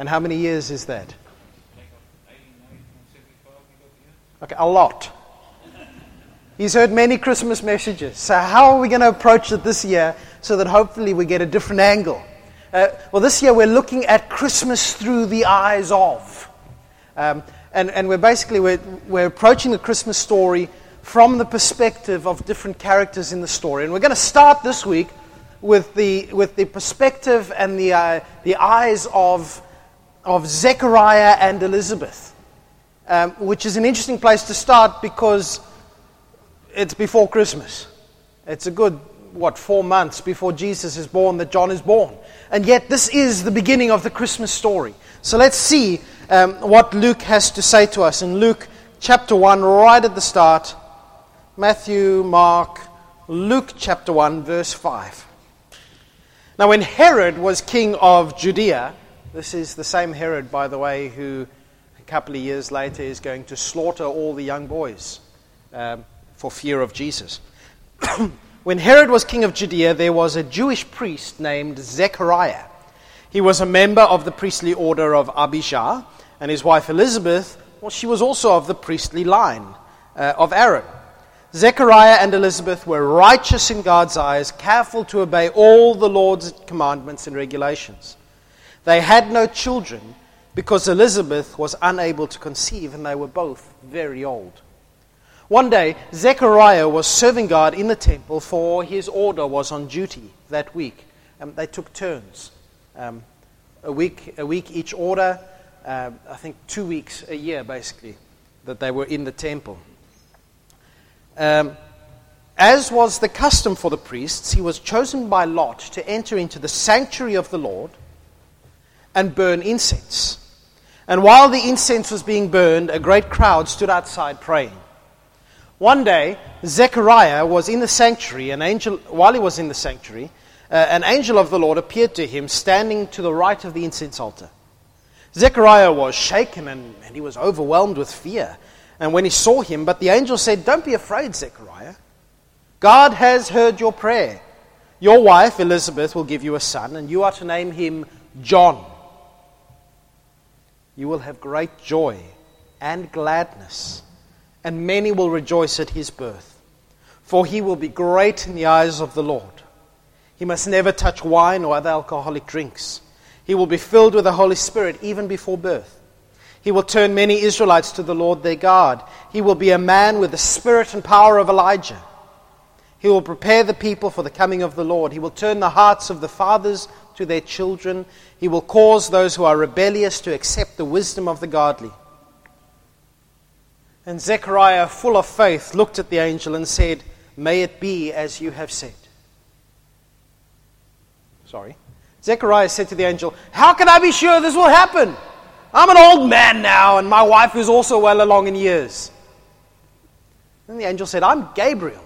And how many years is that? Okay, a lot. He's heard many Christmas messages. So, how are we going to approach it this year so that hopefully we get a different angle? Uh, well, this year we're looking at Christmas through the eyes of. Um, and, and we're basically we're, we're approaching the Christmas story from the perspective of different characters in the story. And we're going to start this week with the, with the perspective and the, uh, the eyes of, of Zechariah and Elizabeth, um, which is an interesting place to start because it's before Christmas. It's a good, what, four months before Jesus is born that John is born. And yet, this is the beginning of the Christmas story. So let's see um, what Luke has to say to us in Luke chapter 1, right at the start. Matthew, Mark, Luke chapter 1, verse 5. Now, when Herod was king of Judea, this is the same Herod, by the way, who a couple of years later is going to slaughter all the young boys um, for fear of Jesus. when Herod was king of Judea, there was a Jewish priest named Zechariah. He was a member of the priestly order of Abijah, and his wife Elizabeth, well, she was also of the priestly line uh, of Aaron. Zechariah and Elizabeth were righteous in God's eyes, careful to obey all the Lord's commandments and regulations. They had no children because Elizabeth was unable to conceive, and they were both very old. One day, Zechariah was serving God in the temple, for his order was on duty that week. Um, they took turns. Um, a, week, a week each order, uh, I think two weeks a year, basically, that they were in the temple. Um, as was the custom for the priests, he was chosen by lot to enter into the sanctuary of the Lord and burn incense. And while the incense was being burned, a great crowd stood outside praying. One day, Zechariah was in the sanctuary, an angel, while he was in the sanctuary, uh, an angel of the Lord appeared to him standing to the right of the incense altar. Zechariah was shaken and, and he was overwhelmed with fear and when he saw him, but the angel said, Don't be afraid, Zechariah. God has heard your prayer. Your wife, Elizabeth, will give you a son, and you are to name him John. You will have great joy and gladness, and many will rejoice at his birth, for he will be great in the eyes of the Lord. He must never touch wine or other alcoholic drinks. He will be filled with the Holy Spirit even before birth he will turn many Israelites to the Lord their God. He will be a man with the spirit and power of Elijah. He will prepare the people for the coming of the Lord. He will turn the hearts of the fathers to their children. He will cause those who are rebellious to accept the wisdom of the godly. And Zechariah, full of faith, looked at the angel and said, May it be as you have said. Sorry. Zechariah said to the angel, How can I be sure this will happen? I'm an old man now, and my wife is also well along in years. Then the angel said, I'm Gabriel.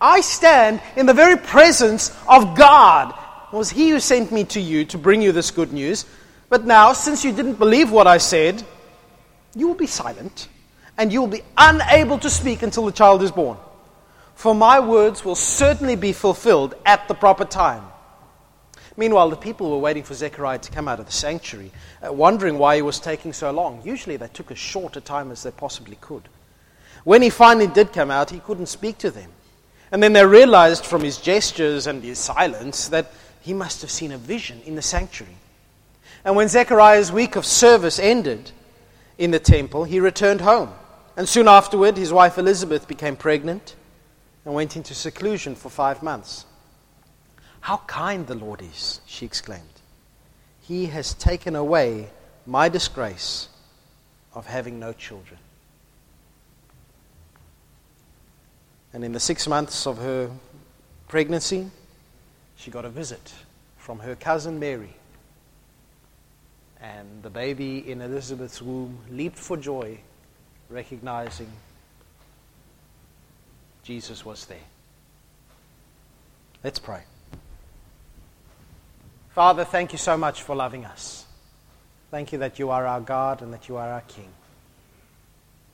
I stand in the very presence of God. Was He who sent me to you to bring you this good news. But now, since you didn't believe what I said, you will be silent, and you will be unable to speak until the child is born. For my words will certainly be fulfilled at the proper time. Meanwhile, the people were waiting for Zechariah to come out of the sanctuary, uh, wondering why he was taking so long. Usually, they took as short a time as they possibly could. When he finally did come out, he couldn't speak to them. And then they realized from his gestures and his silence that he must have seen a vision in the sanctuary. And when Zechariah's week of service ended in the temple, he returned home. And soon afterward, his wife Elizabeth became pregnant and went into seclusion for five months. How kind the Lord is, she exclaimed. He has taken away my disgrace of having no children. And in the six months of her pregnancy, she got a visit from her cousin Mary. And the baby in Elizabeth's womb leaped for joy, recognizing Jesus was there. Let's pray. Father, thank you so much for loving us. Thank you that you are our God and that you are our King.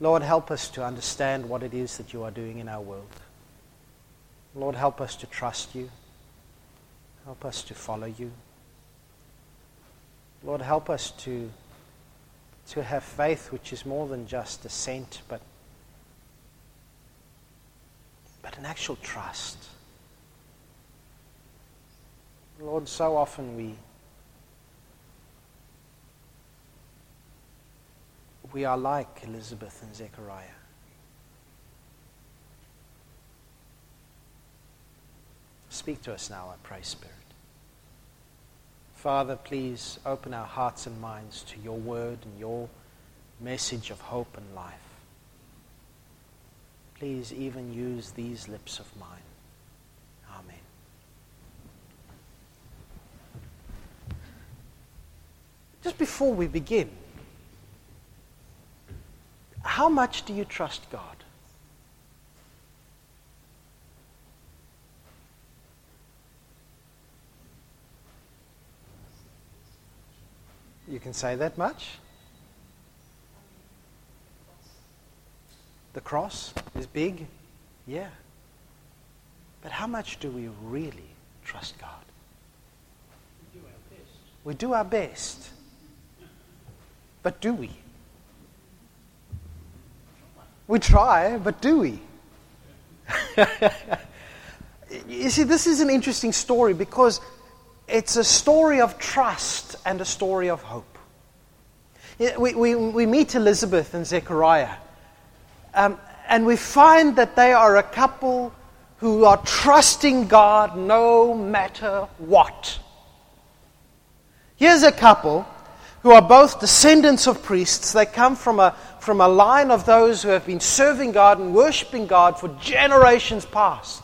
Lord, help us to understand what it is that you are doing in our world. Lord, help us to trust you. Help us to follow you. Lord, help us to, to have faith which is more than just assent, but, but an actual trust. Lord, so often we we are like Elizabeth and Zechariah. Speak to us now, I pray, Spirit. Father, please open our hearts and minds to your word and your message of hope and life. Please even use these lips of mine. Amen. Just before we begin, how much do you trust God? You can say that much? The cross is big? Yeah. But how much do we really trust God? We do our best. We do our best. But do we? We try, but do we? you see, this is an interesting story because it's a story of trust and a story of hope. We, we, we meet Elizabeth and Zechariah, um, and we find that they are a couple who are trusting God no matter what. Here's a couple who are both descendants of priests. They come from a, from a line of those who have been serving God and worshiping God for generations past.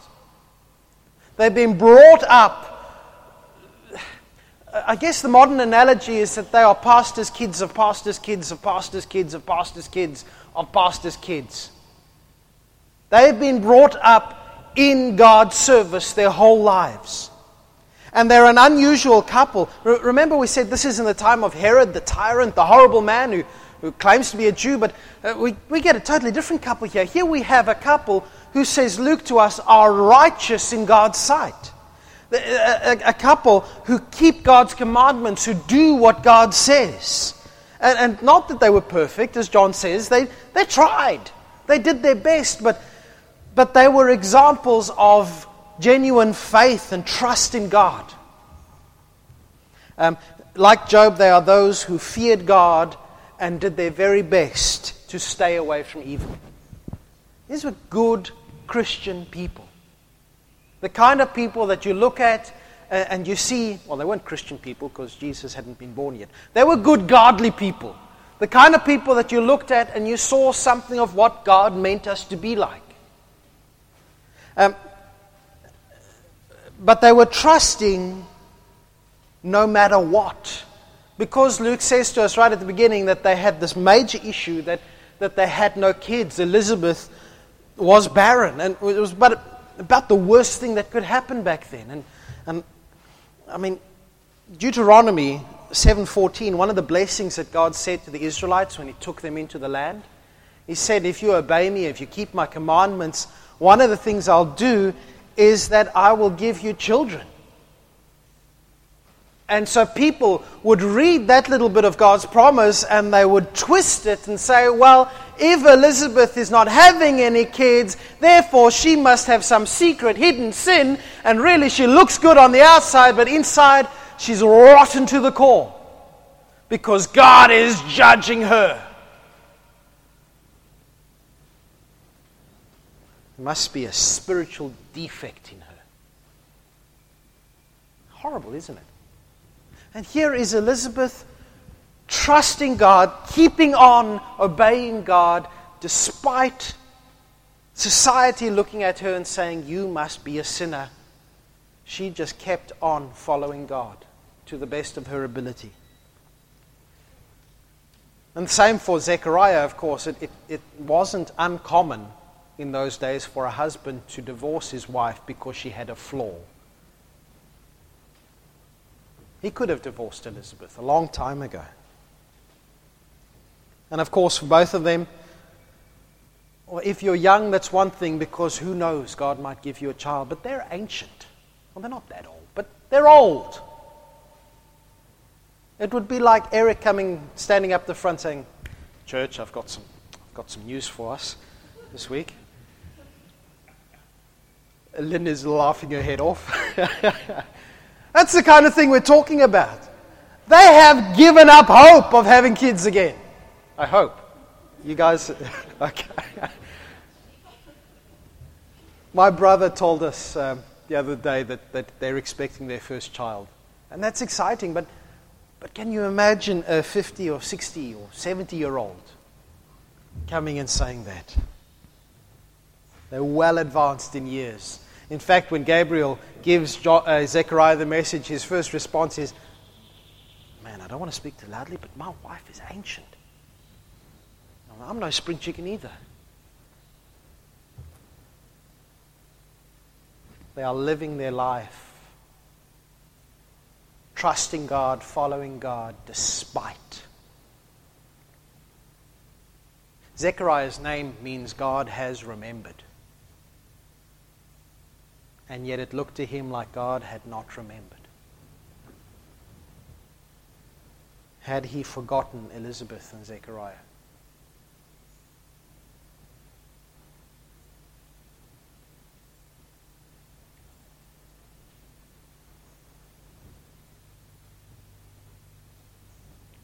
They've been brought up I guess the modern analogy is that they are pastors' kids of pastors' kids of pastors' kids of pastors' kids of pastors' kids. They've been brought up in God's service their whole lives. And they're an unusual couple. remember, we said this is in the time of Herod, the tyrant, the horrible man who, who claims to be a Jew, but uh, we, we get a totally different couple here. Here we have a couple who says Luke to us are righteous in God's sight. A, couple who keep God's commandments, who do what God says. And, and not that they were perfect, as John says, they, they tried. They did their best, but, but they were examples of genuine faith and trust in God. Um, like Job, they are those who feared God and did their very best to stay away from evil. These were good Christian people. The kind of people that you look at and you see, well, they weren't Christian people because Jesus hadn't been born yet. They were good, godly people. The kind of people that you looked at and you saw something of what God meant us to be like. Um, but they were trusting no matter what. Because Luke says to us right at the beginning that they had this major issue that, that they had no kids. Elizabeth was barren. And it was but about the worst thing that could happen back then. And, and I mean, Deuteronomy 7:14, one of the blessings that God said to the Israelites when He took them into the land, He said, "If you obey me, if you keep my commandments, one of the things I'll do is that I will give you children." And so people would read that little bit of God's promise and they would twist it and say, well, if Elizabeth is not having any kids, therefore she must have some secret hidden sin, and really she looks good on the outside, but inside she's rotten to the core because God is judging her. There must be a spiritual defect in her. Horrible, isn't it? And here is Elizabeth trusting God, keeping on obeying God despite society looking at her and saying, You must be a sinner. She just kept on following God to the best of her ability. And the same for Zechariah, of course. It, it, it wasn't uncommon in those days for a husband to divorce his wife because she had a flaw. He could have divorced Elizabeth a long time ago. And of course, for both of them, or if you're young, that's one thing because who knows, God might give you a child. But they're ancient. Well, they're not that old, but they're old. It would be like Eric coming, standing up the front saying, Church, I've got some, I've got some news for us this week. Lynn is laughing her head off. That's the kind of thing we're talking about. They have given up hope of having kids again. I hope. You guys, okay. My brother told us um, the other day that, that they're expecting their first child. And that's exciting, but, but can you imagine a 50 or 60 or 70 year old coming and saying that? They're well advanced in years. In fact, when Gabriel gives jo- uh, Zechariah the message, his first response is, Man, I don't want to speak too loudly, but my wife is ancient. I'm no spring chicken either. They are living their life trusting God, following God, despite. Zechariah's name means God has remembered. And yet it looked to him like God had not remembered. Had he forgotten Elizabeth and Zechariah?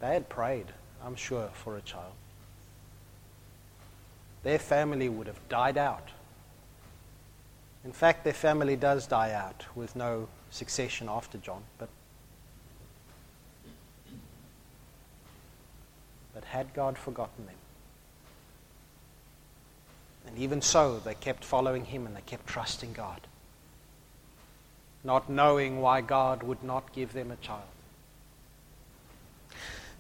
They had prayed, I'm sure, for a child. Their family would have died out. In fact, their family does die out with no succession after John, but but had God forgotten them? And even so, they kept following him and they kept trusting God, not knowing why God would not give them a child.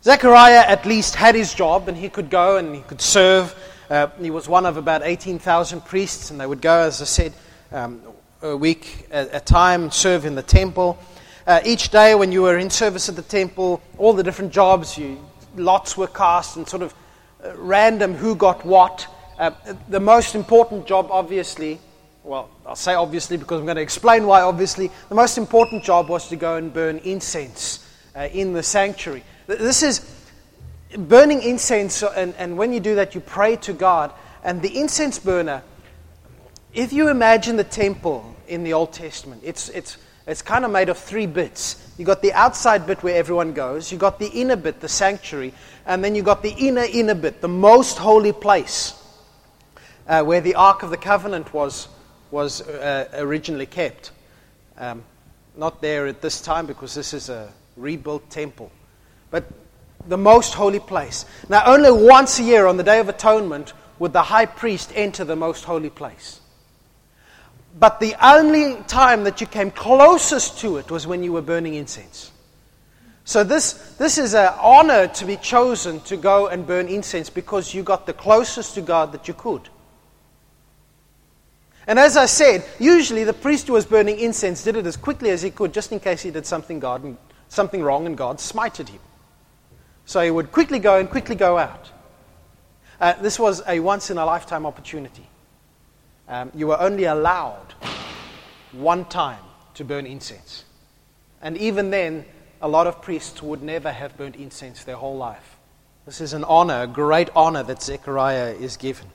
Zechariah at least had his job and he could go and he could serve. Uh, he was one of about 18,000 priests, and they would go, as I said, um, a week at a time, serve in the temple. Uh, each day, when you were in service at the temple, all the different jobs, you, lots were cast and sort of uh, random who got what. Uh, the most important job, obviously, well, I'll say obviously because I'm going to explain why obviously, the most important job was to go and burn incense uh, in the sanctuary. This is burning incense, and, and when you do that, you pray to God. And the incense burner, if you imagine the temple in the Old Testament, it's, it's, it's kind of made of three bits. You've got the outside bit where everyone goes, you've got the inner bit, the sanctuary, and then you've got the inner, inner bit, the most holy place, uh, where the Ark of the Covenant was, was uh, originally kept. Um, not there at this time because this is a rebuilt temple but the most holy place. Now, only once a year on the Day of Atonement would the high priest enter the most holy place. But the only time that you came closest to it was when you were burning incense. So, this, this is an honor to be chosen to go and burn incense because you got the closest to God that you could. And as I said, usually the priest who was burning incense did it as quickly as he could, just in case he did something, God, something wrong and God smited him. So he would quickly go and quickly go out. Uh, this was a once in a lifetime opportunity. Um, you were only allowed one time to burn incense. And even then, a lot of priests would never have burned incense their whole life. This is an honor, a great honor that Zechariah is given.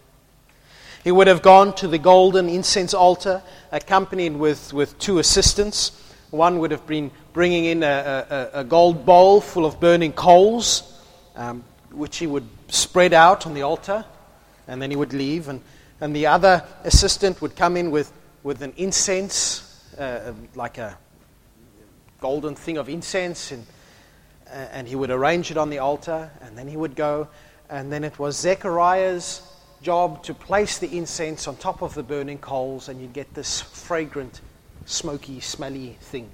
He would have gone to the golden incense altar, accompanied with, with two assistants. One would have been bringing in a, a, a gold bowl full of burning coals, um, which he would spread out on the altar, and then he would leave. And, and the other assistant would come in with, with an incense, uh, like a golden thing of incense, and, uh, and he would arrange it on the altar, and then he would go. And then it was Zechariah's job to place the incense on top of the burning coals, and you'd get this fragrant smoky, smelly thing.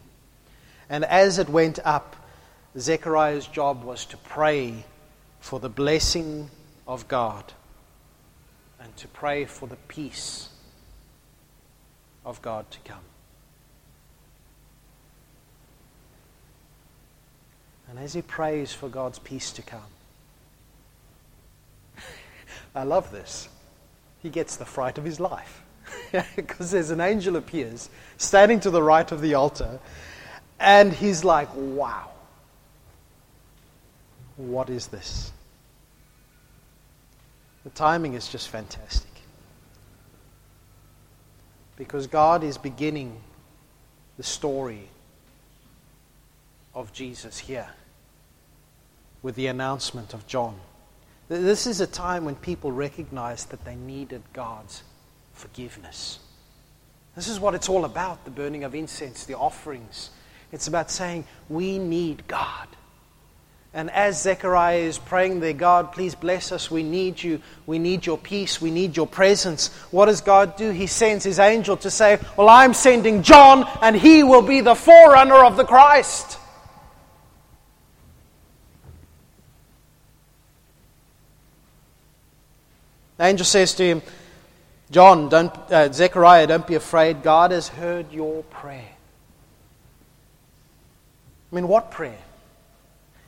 And as it went up, Zechariah's job was to pray for the blessing of God and to pray for the peace of God to come. And as he prays for God's peace to come, I love this. He gets the fright of his life. because there's an angel appears standing to the right of the altar, and he's like, wow. What is this? The timing is just fantastic. Because God is beginning the story of Jesus here with the announcement of John. This is a time when people recognized that they needed God's forgiveness. This is what it's all about the burning of incense, the offerings. It's about saying, We need God. And as Zechariah is praying there, God, please bless us. We need you. We need your peace. We need your presence. What does God do? He sends his angel to say, Well, I'm sending John, and he will be the forerunner of the Christ. The angel says to him, John, don't, uh, Zechariah, don't be afraid. God has heard your prayer. I mean, what prayer?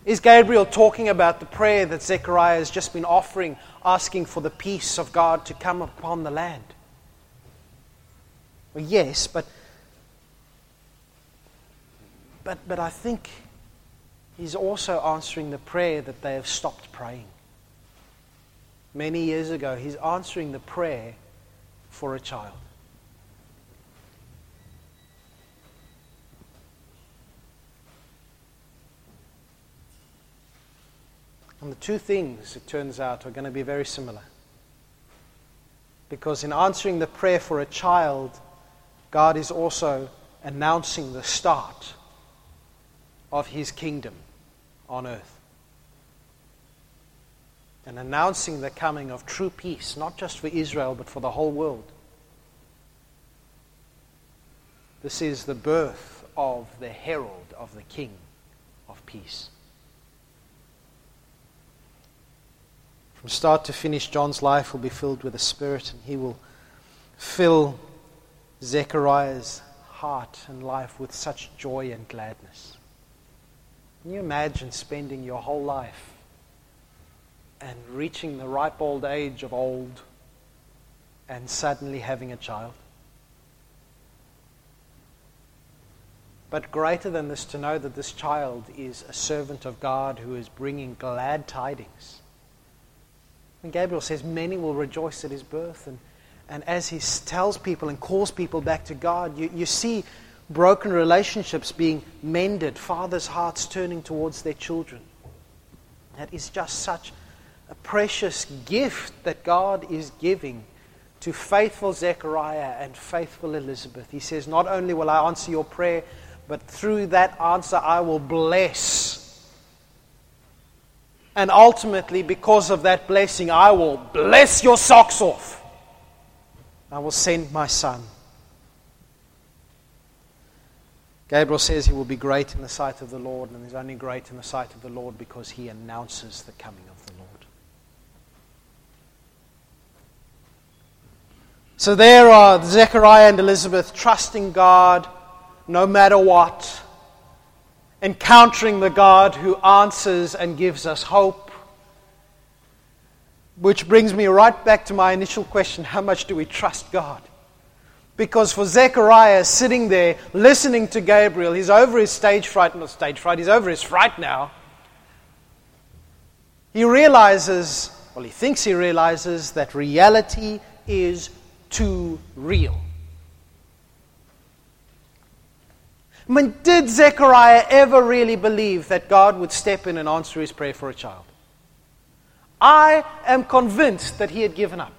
Is Gabriel talking about the prayer that Zechariah has just been offering, asking for the peace of God to come upon the land? Well, yes, but, but, but I think he's also answering the prayer that they have stopped praying. Many years ago, he's answering the prayer for a child. And the two things, it turns out, are going to be very similar. Because in answering the prayer for a child, God is also announcing the start of his kingdom on earth. And announcing the coming of true peace, not just for Israel, but for the whole world. This is the birth of the herald of the King of peace. From start to finish, John's life will be filled with the Spirit, and he will fill Zechariah's heart and life with such joy and gladness. Can you imagine spending your whole life and reaching the ripe old age of old and suddenly having a child? But greater than this, to know that this child is a servant of God who is bringing glad tidings and Gabriel says, Many will rejoice at his birth. And, and as he tells people and calls people back to God, you, you see broken relationships being mended, fathers' hearts turning towards their children. That is just such a precious gift that God is giving to faithful Zechariah and faithful Elizabeth. He says, Not only will I answer your prayer, but through that answer I will bless and ultimately, because of that blessing, I will bless your socks off. I will send my son. Gabriel says he will be great in the sight of the Lord, and he's only great in the sight of the Lord because he announces the coming of the Lord. So there are Zechariah and Elizabeth trusting God no matter what encountering the God who answers and gives us hope. Which brings me right back to my initial question how much do we trust God? Because for Zechariah sitting there listening to Gabriel, he's over his stage fright, not stage fright, he's over his fright now. He realizes, well, he thinks he realizes that reality is too real. I mean, did Zechariah ever really believe that God would step in and answer his prayer for a child? I am convinced that he had given up.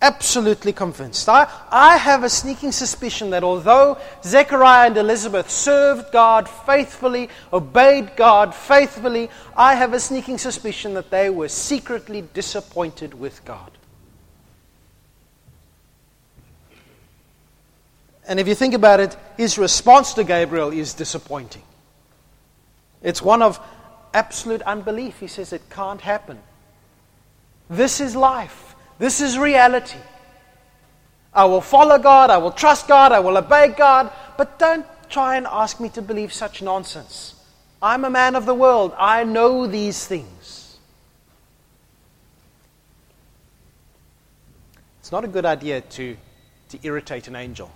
Absolutely convinced. I, I have a sneaking suspicion that although Zechariah and Elizabeth served God faithfully, obeyed God faithfully, I have a sneaking suspicion that they were secretly disappointed with God. And if you think about it, his response to Gabriel is disappointing. It's one of absolute unbelief. He says it can't happen. This is life, this is reality. I will follow God, I will trust God, I will obey God, but don't try and ask me to believe such nonsense. I'm a man of the world, I know these things. It's not a good idea to, to irritate an angel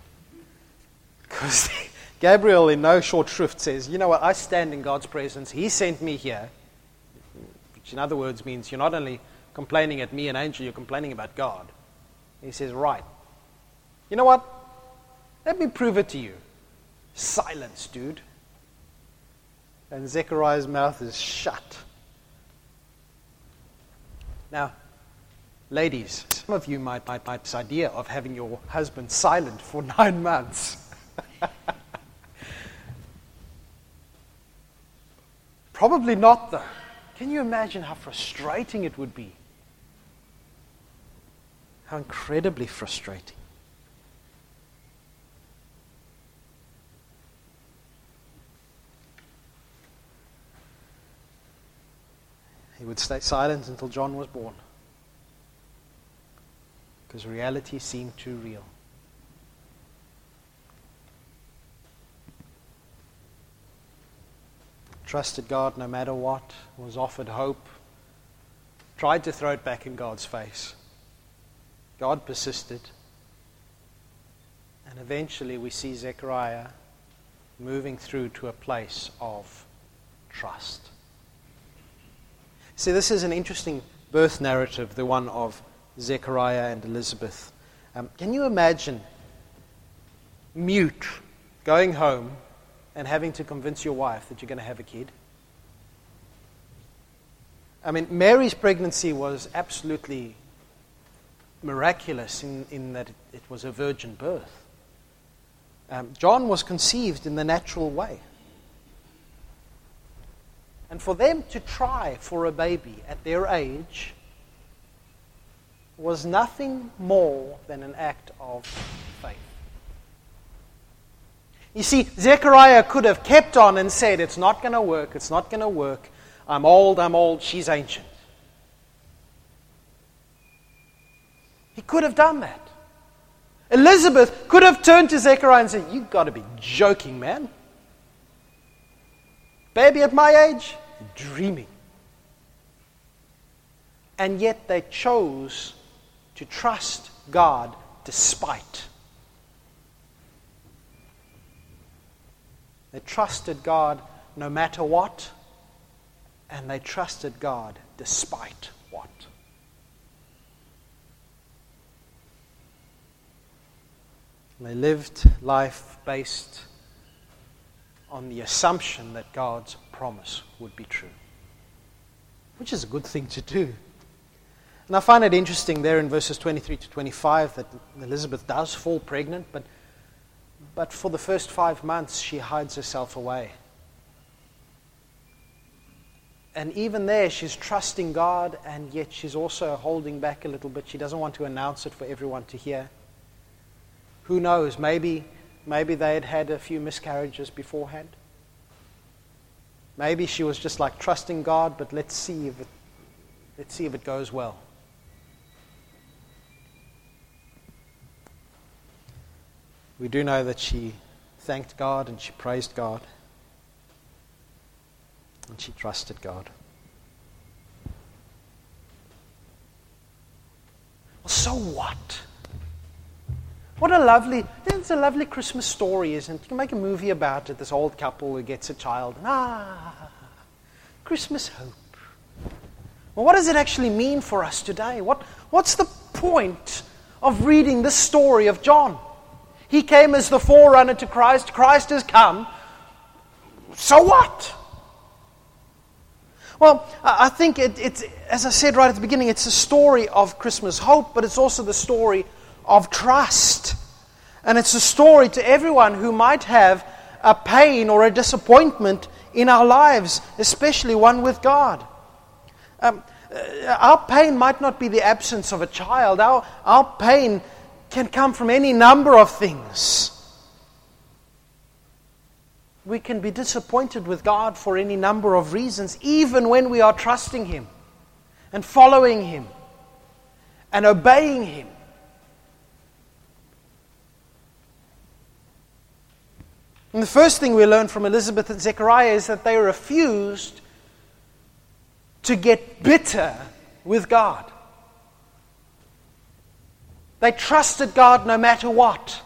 because Gabriel, in no short shrift, says, You know what? I stand in God's presence. He sent me here. Which, in other words, means you're not only complaining at me, an angel, you're complaining about God. He says, Right. You know what? Let me prove it to you. Silence, dude. And Zechariah's mouth is shut. Now, ladies, some of you might like this idea of having your husband silent for nine months. Probably not, though. Can you imagine how frustrating it would be? How incredibly frustrating. He would stay silent until John was born. Because reality seemed too real. Trusted God no matter what, was offered hope, tried to throw it back in God's face. God persisted. And eventually we see Zechariah moving through to a place of trust. See, this is an interesting birth narrative, the one of Zechariah and Elizabeth. Um, can you imagine mute going home and having to convince your wife that you're going to have a kid? I mean, Mary's pregnancy was absolutely miraculous in, in that it, was a virgin birth. Um, John was conceived in the natural way. And for them to try for a baby at their age was nothing more than an act of. You see, Zechariah could have kept on and said, It's not going to work, it's not going to work. I'm old, I'm old, she's ancient. He could have done that. Elizabeth could have turned to Zechariah and said, You've got to be joking, man. Baby at my age? dreaming. And yet they chose to trust God despite. They trusted God no matter what, and they trusted God despite what. They lived life based on the assumption that God's promise would be true, which is a good thing to do. And I find it interesting there in verses 23 to 25 that Elizabeth does fall pregnant, but, but for the first five months she hides herself away. And even there, she's trusting God, and yet she's also holding back a little bit. She doesn't want to announce it for everyone to hear. Who knows? Maybe Maybe they had had a few miscarriages beforehand. Maybe she was just like trusting God, but let's see if it, let's see if it goes well. We do know that she thanked God and she praised God and she trusted God. Well, so what? What a lovely, it's a lovely Christmas story, isn't it? You can make a movie about it. This old couple who gets a child. Ah, Christmas hope. Well, what does it actually mean for us today? What, what's the point of reading this story of John? He came as the forerunner to Christ. Christ has come. So what? Well, I think it, it's, as I said right at the beginning, it's a story of Christmas hope, but it's also the story of trust. And it's a story to everyone who might have a pain or a disappointment in our lives, especially one with God. Um, uh, our pain might not be the absence of a child, our, our pain can come from any number of things. We can be disappointed with God for any number of reasons, even when we are trusting Him and following Him and obeying Him. And the first thing we learn from Elizabeth and Zechariah is that they refused to get bitter with God. They trusted God no matter what.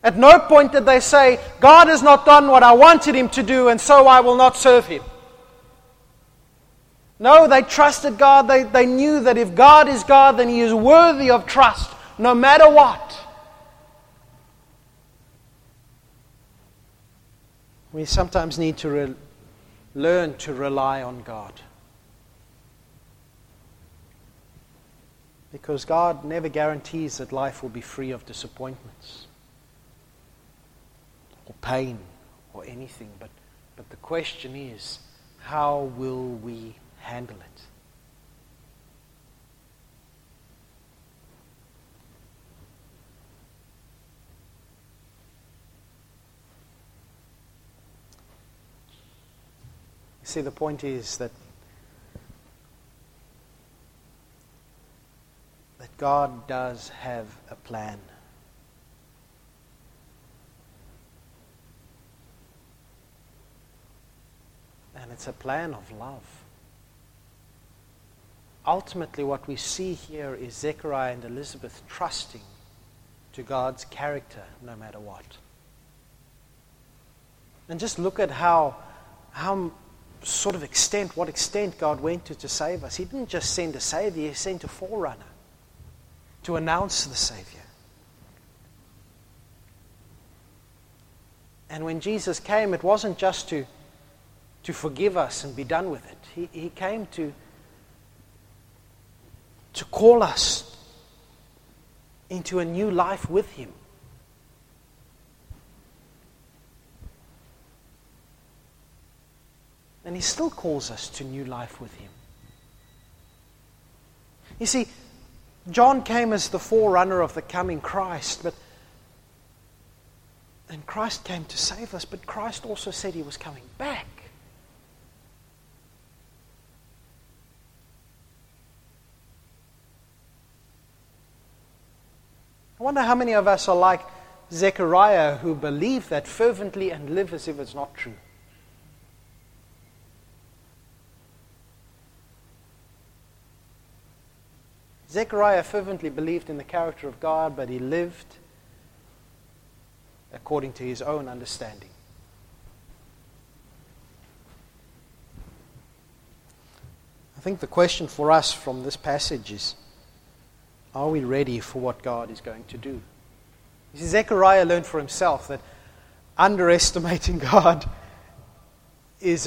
At no point did they say, God has not done what I wanted him to do, and so I will not serve him. No, they trusted God. They, they knew that if God is God, then he is worthy of trust, no matter what. We sometimes need to re- learn to rely on God. Because God never guarantees that life will be free of disappointments or pain or anything. But, but the question is how will we handle it? See, the point is that God does have a plan. And it's a plan of love. Ultimately, what we see here is Zechariah and Elizabeth trusting to God's character no matter what. And just look at how, how sort of extent, what extent God went to to save us. He didn't just send a Savior, He sent a forerunner to announce the Savior. And when Jesus came, it wasn't just to, to forgive us and be done with it. He, he came to, to call us into a new life with Him. And He still calls us to new life with Him. You see, John came as the forerunner of the coming Christ, but and Christ came to save us, but Christ also said he was coming back. I wonder how many of us are like Zechariah who believe that fervently and live as if it's not true. Zechariah fervently believed in the character of God, but he lived according to his own understanding. I think the question for us from this passage is are we ready for what God is going to do? You see, Zechariah learned for himself that underestimating God is a